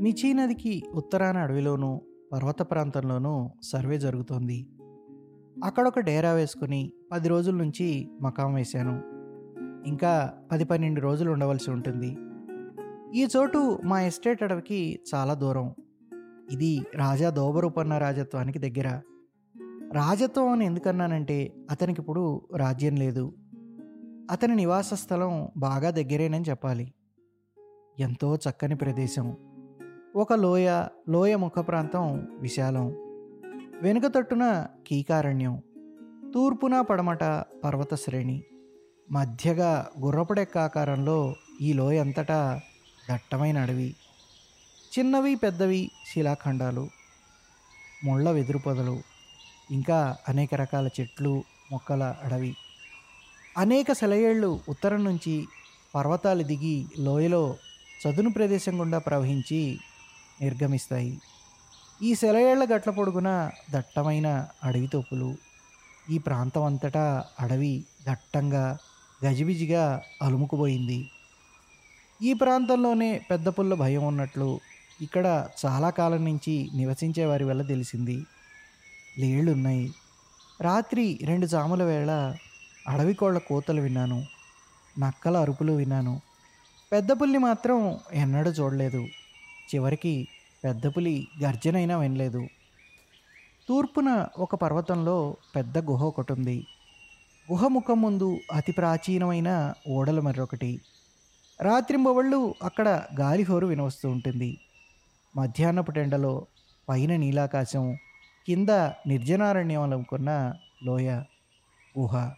మిచీ నదికి ఉత్తరాన అడవిలోనూ పర్వత ప్రాంతంలోనూ సర్వే జరుగుతోంది. అక్కడొక డేరా వేసుకుని పది రోజుల నుంచి మకాం వేశాను. ఇంకా పది పన్నెండు రోజులు ఉండవలసి ఉంటుంది. ఈ చోటు మా ఎస్టేట్ అడవికి చాలా దూరం. ఇది రాజా దోబరూపన్న రాజత్వానికి దగ్గర. రాజత్వం అని ఎందుకన్నానంటే అతనికి ఇప్పుడు రాజ్యం లేదు. అతని నివాస స్థలం బాగా దగ్గరేనని చెప్పాలి. ఎంతో చక్కని ప్రదేశం. ఒక లోయ లోయ ముఖ ప్రాంతం విశాలం. వెనుక తట్టున కీకారణ్యం. తూర్పున పడమట పర్వత శ్రేణి. మధ్యగా గుర్రపడెక్కాకారంలో ఈ లోయ అంతటా దట్టమైన అడవి. చిన్నవి పెద్దవి శిలాఖండాలు. ముళ్ళ వెదురు పొదలు ఇంకా అనేక రకాల చెట్లు మొక్కల అడవి. అనేక సెలయేళ్ళు ఉత్తరం నుంచి పర్వతాలు దిగి లోయలో చదును ప్రదేశం గుండా ప్రవహించి నిర్గమిస్తాయి. ఈ సెలయేళ్ళ గట్ల పొడుగున దట్టమైన అడవి తోపులు. ఈ ప్రాంతం అంతటా అడవి దట్టంగా గజిబిజిగా అలుముకుపోయింది. ఈ ప్రాంతంలోనే పెద్ద పుల్ల భయం ఉన్నట్లు ఇక్కడ చాలా కాలం నుంచి నివసించే వారి వల్ల తెలిసింది. లేళ్ళున్నాయి. రాత్రి రెండు జాముల వేళ అడవి కోళ్ళ కోతలు విన్నాను. నక్కల అరుపులు విన్నాను. పెద్ద పుల్లి మాత్రం ఎన్నడూ చూడలేదు. చివరికి పెద్ద పులి గర్జనైనా వినలేదు. తూర్పున ఒక పర్వతంలో పెద్ద గుహ ఒకటి ఉంది గుహ ముఖం ముందు అతి ప్రాచీనమైన ఓడలు మరొకటి. రాత్రింబవళ్ళు అక్కడ గాలిహోరు వినవస్తూ ఉంటుంది. మధ్యాహ్నపు టెండలో పైన నీలాకాశం కింద నిర్జనారణ్యం అనుకున్న లోయ గుహ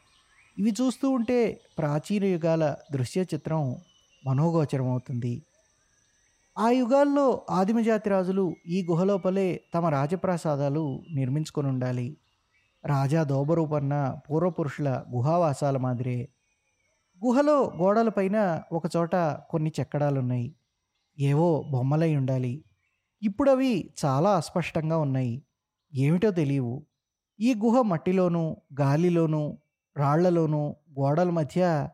ఇవి చూస్తూ ఉంటే ప్రాచీన యుగాల దృశ్య చిత్రం మనోగోచరం అవుతుంది ఆ యుగాల్లో ఆదిమజాతి రాజులు ఈ గుహలోపలే తమ రాజప్రాసాదాలు నిర్మించుకొని ఉండాలి రాజా దోబరూపన్న పూర్వపురుషుల గుహావాసాల మాదిరే. గుహలో గోడలపైన ఒకచోట కొన్ని చెక్కడాలున్నాయి. ఏవో బొమ్మలై ఉండాలి. ఇప్పుడు అవి చాలా అస్పష్టంగా ఉన్నాయి. ఏమిటో తెలియవు. ఈ గుహ మట్టిలోనూ గాలిలోనూ రాళ్ళలోనూ గోడల మధ్య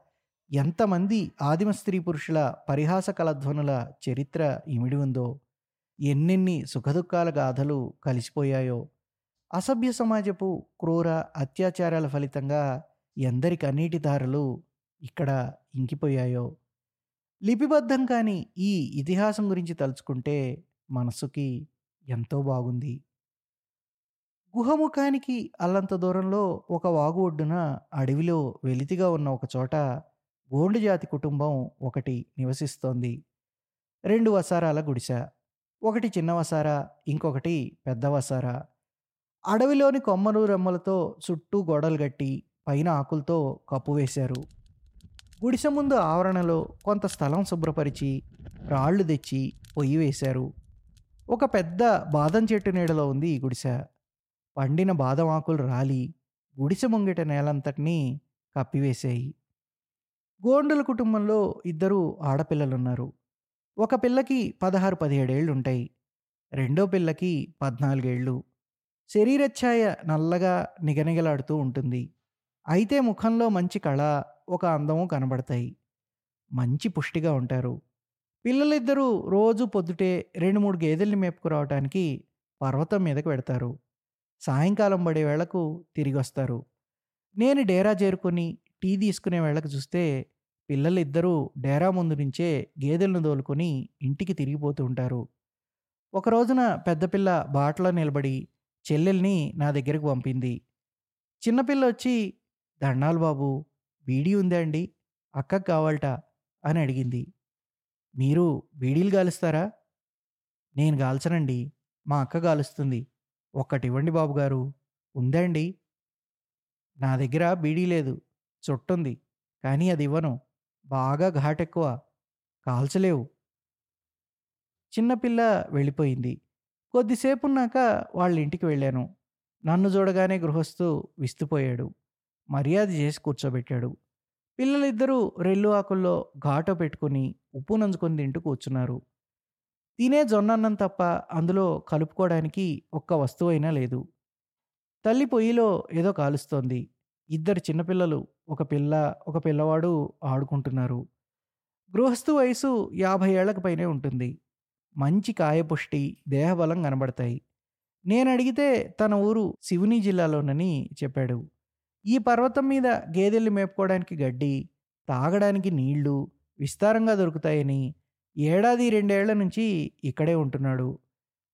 ఎంతమంది ఆదిమ స్త్రీ పురుషుల పరిహాస కలధ్వనుల చరిత్ర ఇమిడి ఉందో ఎన్నెన్ని సుఖదుఖాల గాథలు కలిసిపోయాయో అసభ్య సమాజపు క్రూర అత్యాచారాల ఫలితంగా ఎందరి కన్నీటి దారులు ఇక్కడ ఇంకిపోయాయో. లిపిబద్ధం కాని ఈ ఇతిహాసం గురించి తలుచుకుంటే మనసుకి ఎంతో బాగుంది. గుహముఖానికి అల్లంత దూరంలో ఒక వాగు ఒడ్డున అడవిలో వెలితిగా ఉన్న ఒక చోట గోండు జాతి కుటుంబం ఒకటి నివసిస్తోంది. రెండు వసారాల గుడిసె ఒకటి చిన్న వసార ఇంకొకటి పెద్ద వసార. అడవిలోని కొమ్మలు రెమ్మలతో చుట్టూ గోడలు కట్టి పైన ఆకులతో కప్పు వేశారు. గుడిసె ముందు ఆవరణలో కొంత స్థలం శుభ్రపరిచి రాళ్ళు తెచ్చి పొయ్యి వేశారు. ఒక పెద్ద బాదం చెట్టు నీడలో ఉంది ఈ గుడిసె. పండిన బాదం ఆకులు రాలి గుడిసె ముంగిట నేలంతటినీ కప్పివేశాయి గోండుల కుటుంబంలో ఇద్దరు ఆడపిల్లలున్నారు. ఒక పిల్లకి పదహారు పదిహేడేళ్ళు ఉంటాయి. రెండో పిల్లకి పద్నాలుగేళ్ళు. శరీరఛాయ నల్లగా నిగనిగలాడుతూ ఉంటుంది. అయితే ముఖంలో మంచి కళ ఒక అందము కనబడతాయి. మంచి పుష్టిగా ఉంటారు. పిల్లలిద్దరూ రోజు పొద్దుటే రెండు మూడు గేదెల్ని మేపుకురావటానికి పర్వతం మీదకు పెడతారు సాయంకాలం పడే వేళకు తిరిగి వస్తారు నేను డేరా చేరుకొని టీ తీసుకునే వేళకు చూస్తే పిల్లలిద్దరూ డేరా ముందు నుంచే గేదెలను దోలుకొని ఇంటికి తిరిగిపోతూ ఉంటారు. ఒక రోజున పెద్ద బాటలో నిలబడి చెల్లెల్ని నా దగ్గరకు పంపింది. చిన్నపిల్ల వచ్చి దండాలు బాబు బీడీ ఉందా అండి? అక్కకు కావాలట అని అడిగింది. మీరు బీడీలు గాలుస్తారా? నేను గాల్చనండి. మా అక్క గాలుస్తుంది. ఒక్కటి ఇవ్వండి బాబు గారు. నా దగ్గర బీడీ లేదు. చుట్టుంది. కానీ అది ఇవ్వను. బాగా ఘాటెక్కువ కాల్చలేవు. చిన్నపిల్ల వెళ్ళిపోయింది. కొద్దిసేపున్నాక వాళ్ళ ఇంటికి వెళ్ళాను. నన్ను చూడగానే గృహస్థు విస్తుపోయాడు. మర్యాద చేసి కూర్చోబెట్టాడు. పిల్లలిద్దరూ రెల్లు ఆకుల్లో ఘాటో పెట్టుకుని ఉప్పు నంచుకొని తింటూ కూర్చున్నారు. తినే జొన్నన్నం తప్ప అందులో కలుపుకోవడానికి ఒక్క వస్తువైనా లేదు. తల్లి పొయ్యిలో ఏదో కాలుస్తోంది. ఇద్దరు చిన్నపిల్లలు ఒక పిల్ల ఒక పిల్లవాడు ఆడుకుంటున్నారు. గృహస్థు వయసు యాభై ఏళ్ళకు పైనే ఉంటుంది. మంచి కాయపుష్టి దేహబలం కనబడతాయి. నేను అడిగితే తన ఊరు శివుని జిల్లాలోనని చెప్పాడు. ఈ పర్వతం మీద గేదెల్ని మేపుకోవడానికి గడ్డి తాగడానికి నీళ్ళు విస్తారంగా దొరుకుతాయని ఏడాది రెండేళ్ళ నుంచి ఇక్కడే ఉంటున్నాడు.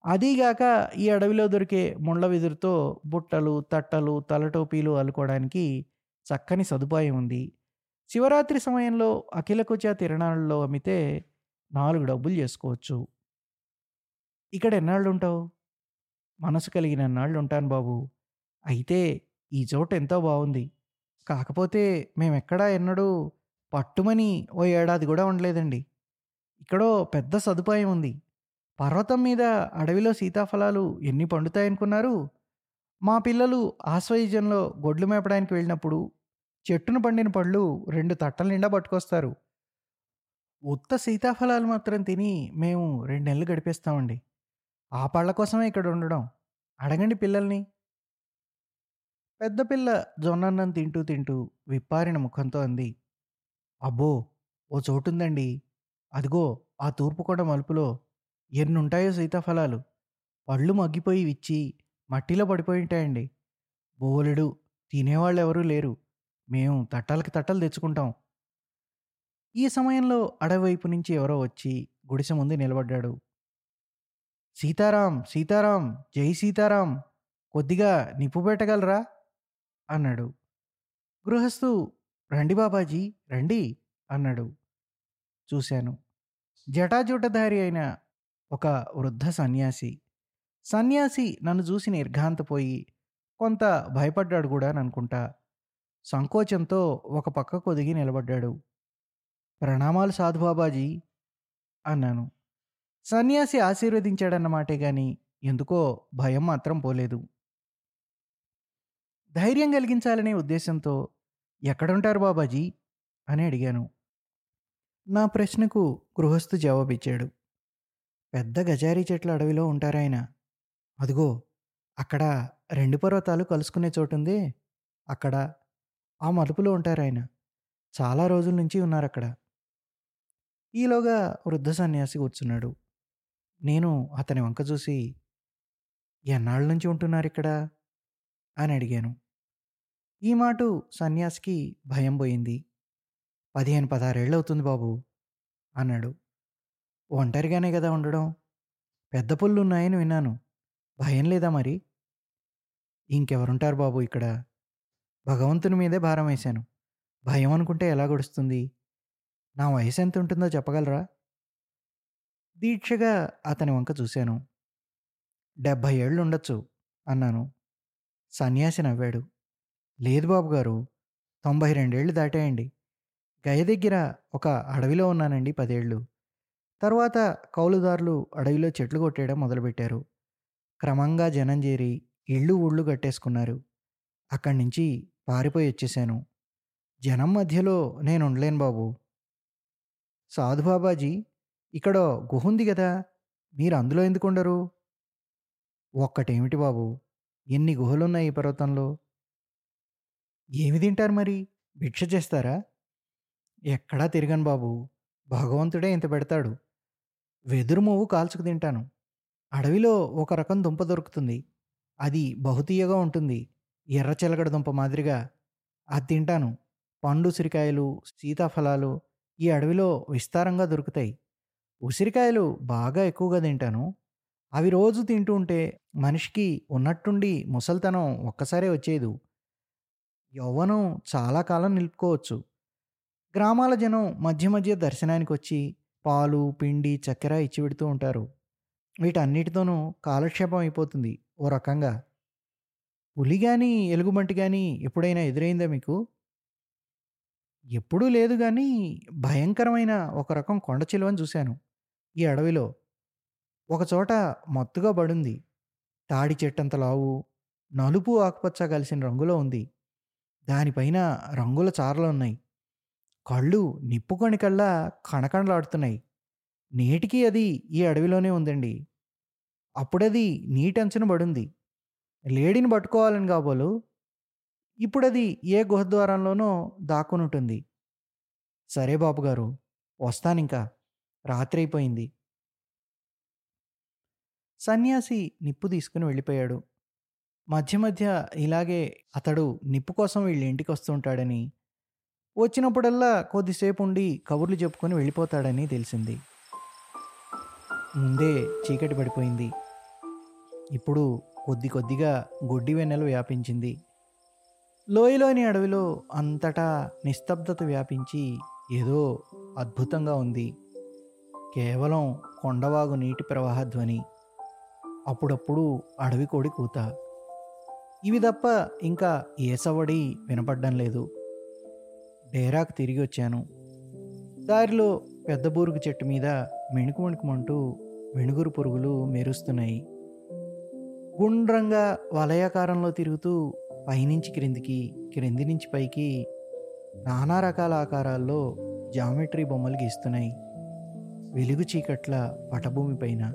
అదీగాక ఈ అడవిలో దొరికే ముండ్ల వెదురుతో బుట్టలు తట్టలు తలటోపీలు అల్లుకోవడానికి చక్కని సదుపాయం ఉంది. శివరాత్రి సమయంలో అఖిలకుచ తిరణాలలో అమ్మితే నాలుగు డబ్బులు చేసుకోవచ్చు. ఇక్కడ ఎన్నాళ్ళు ఉంటావు మనసు కలిగిన ఎన్నాళ్ళు ఉంటాను బాబు. అయితే ఈ చోటు ఎంతో బాగుంది కాకపోతే మేమెక్కడా ఎన్నడూ పట్టుమని ఓ ఏడాది కూడా ఉండలేదండి. ఇక్కడో పెద్ద సదుపాయం ఉంది. పర్వతం మీద అడవిలో సీతాఫలాలు ఎన్ని పండుతాయనుకున్నారు? మా పిల్లలు ఆశ్వయుజంలో గొడ్లు మేపడానికి వెళ్ళినప్పుడు చెట్టును పండిన పళ్ళు రెండు తట్టల నిండా పట్టుకొస్తారు. ఉత్త సీతాఫలాలు మాత్రం తిని మేము రెండు నెలలు గడిపేస్తామండి. ఆ పళ్ళ కోసమే ఇక్కడ ఉండడం. అడగండి పిల్లల్ని. పెద్ద పిల్ల జొన్నన్నం తింటూ తింటూ విప్పారిన ముఖంతో అంది. అబ్బో ఓ చోటుందండి. అదిగో ఆ తూర్పు మలుపులో ఎన్నుంటాయో సీతాఫలాలు. పళ్ళు మగ్గిపోయి విచ్చి మట్టిలో పడిపోయి ఉంటాయండి. బోలెడు తినేవాళ్ళు ఎవరూ లేరు. మేము తట్టాలకి తట్టలు తెచ్చుకుంటాం. ఈ సమయంలో అడవి వైపు నుంచి ఎవరో వచ్చి గుడిసె ముందు నిలబడ్డాడు. సీతారాం సీతారాం జై సీతారాం కొద్దిగా నిప్పు పెట్టగలరా? అన్నాడు. గృహస్థు రండి బాబాజీ రండి అన్నాడు. చూశాను. జటాజుటధారి అయిన ఒక వృద్ధ సన్యాసి. సన్యాసి నన్ను చూసి నిర్ఘాంతపోయి కొంత భయపడ్డాడు కూడా అని అనుకుంటా. సంకోచంతో ఒక పక్కకు ఒదిగి నిలబడ్డాడు. ప్రణామాలు సాధుబాబాజీ అన్నాను. సన్యాసి ఆశీర్వదించాడన్నమాటే గాని ఎందుకో భయం మాత్రం పోలేదు. ధైర్యం కలిగించాలనే ఉద్దేశంతో ఎక్కడుంటారు బాబాజీ? అని అడిగాను. నా ప్రశ్నకు గృహస్థు జవాబిచ్చాడు. పెద్ద గజారీ చెట్ల అడవిలో ఉంటారాయన అదిగో అక్కడ రెండు పర్వతాలు కలుసుకునే చోటుంది. అక్కడ ఆ మలుపులో ఉంటారాయన చాలా రోజుల నుంచి ఉన్నారు అక్కడ. ఈలోగా వృద్ధ సన్యాసి కూర్చున్నాడు. నేను అతని వంక చూసి ఎన్నాళ్ళ నుంచి ఉంటున్నారు ఇక్కడ? అని అడిగాను. ఈ మాట సన్యాసికి భయం పోయింది. పదిహేను పదహారేళ్ళు అవుతుంది బాబు. అన్నాడు. ఒంటరిగానే కదా ఉండడం. పెద్ద పుల్లు ఉన్నాయని విన్నాను. భయం లేదా మరి? ఇంకెవరుంటారు బాబు ఇక్కడ? భగవంతుని మీదే భారం వేశాను. భయం అనుకుంటే ఎలా గడుస్తుంది? నా వయసు ఎంత ఉంటుందో చెప్పగలరా? దీక్షగా అతని వంక చూశాను. డెబ్భై ఏళ్ళు ఉండొచ్చు అన్నాను. సన్యాసి నవ్వాడు. లేదు బాబు గారు తొంభై రెండేళ్ళు దాటాయండి. గయ దగ్గర ఒక అడవిలో ఉన్నానండి పదేళ్ళు. తర్వాత కౌలుదారులు అడవిలో చెట్లు కొట్టేయడం మొదలుపెట్టారు. క్రమంగా జనం చేరి ఇళ్ళు ఊళ్ళు కట్టేసుకున్నారు. అక్కడి నుంచి పారిపోయి వచ్చేసాను. జనం మధ్యలో నేను ఉండలేను బాబు. సాధుబాబాజీ ఇక్కడ గుహ ఉంది కదా మీరు అందులో ఎందుకు ఉండరు? ఒక్కటేమిటి బాబు ఎన్ని గుహలున్నాయి ఈ పర్వతంలో? ఏమి తింటారు మరి? భిక్ష చేస్తారా? ఎక్కడా తిరగను బాబు. భగవంతుడే ఇంత పెడతాడు. వెదురు మువ్వు కాల్చుకు తింటాను. అడవిలో ఒక రకం దుంప దొరుకుతుంది. అది బహుతీయగా ఉంటుంది. ఎర్ర చిలకడ దుంప మాదిరిగా. అది తింటాను. పండు ఉసిరికాయలు సీతాఫలాలు ఈ అడవిలో విస్తారంగా దొరుకుతాయి. ఉసిరికాయలు బాగా ఎక్కువగా తింటాను. అవి రోజు తింటూ ఉంటే మనిషికి ఉన్నట్టుండి ముసల్తనం ఒక్కసారే వచ్చేదు. యవ్వనం చాలా కాలం నిలుపుకోవచ్చు. గ్రామాల జనం మధ్య మధ్య దర్శనానికి వచ్చి పాలు పిండి చక్కెర ఇచ్చి పెడుతూ ఉంటారు. వీటన్నిటితోనూ కాలక్షేపం అయిపోతుంది ఓ రకంగా. పులి కానీ ఎలుగుబంటి కానీ ఎప్పుడైనా ఎదురైందా మీకు? ఎప్పుడూ లేదు కానీ భయంకరమైన ఒక రకం కొండ చిలువని చూశాను ఈ అడవిలో. ఒకచోట మత్తుగా పడుంది. తాడి చెట్టంత లావు నలుపు ఆకుపచ్చ కలిసిన రంగులో ఉంది. దానిపైన రంగుల చారలు ఉన్నాయి. కళ్ళు నిప్పుకొని కల్లా కణకణలాడుతున్నాయి నేటికి అది ఈ అడవిలోనే ఉందండి అప్పుడది నీటంచున పడుంది లేడీని పట్టుకోవాలని కాబోలు ఇప్పుడది ఏ గుహద్వారంలోనో దాక్కునుంటుంది. సరే బాబుగారు వస్తానింకా. అయిపోయింది సన్యాసి నిప్పు తీసుకుని వెళ్ళిపోయాడు. మధ్య మధ్య ఇలాగే అతడు నిప్పు కోసం వీళ్ళ ఇంటికొస్తుంటాడని, వచ్చినప్పుడల్లా కొద్దిసేపు ఉండి కబుర్లు చెప్పుకొని వెళ్ళిపోతాడని తెలిసింది. ముందే చీకటి పడిపోయింది. ఇప్పుడు కొద్ది కొద్దిగా గొడ్డి వెన్నెలు వ్యాపించింది. లోయలోని అడవిలో అంతటా నిస్తబ్దత వ్యాపించి ఏదో అద్భుతంగా ఉంది. కేవలం కొండవాగు నీటి ప్రవాహ ధ్వని. అప్పుడప్పుడు అడవి కోడి కూత. ఇవి తప్ప ఇంకా ఏ సవ్వడి వినపడ్డం లేదు. డేరాకు తిరిగి వచ్చాను దారిలో పెద్ద బూరుగు చెట్టు మీద మెణుకు వణుకుమంటూ వెనుగురు పురుగులు మెరుస్తున్నాయి. గుండ్రంగా వలయాకారంలో తిరుగుతూ పైనుంచి క్రిందికి, క్రింది నుంచి పైకి నానా రకాల ఆకారాల్లో జామెట్రీ బొమ్మలు గీస్తున్నాయి. వెలుగు చీకట్ల పటభూమి పైన.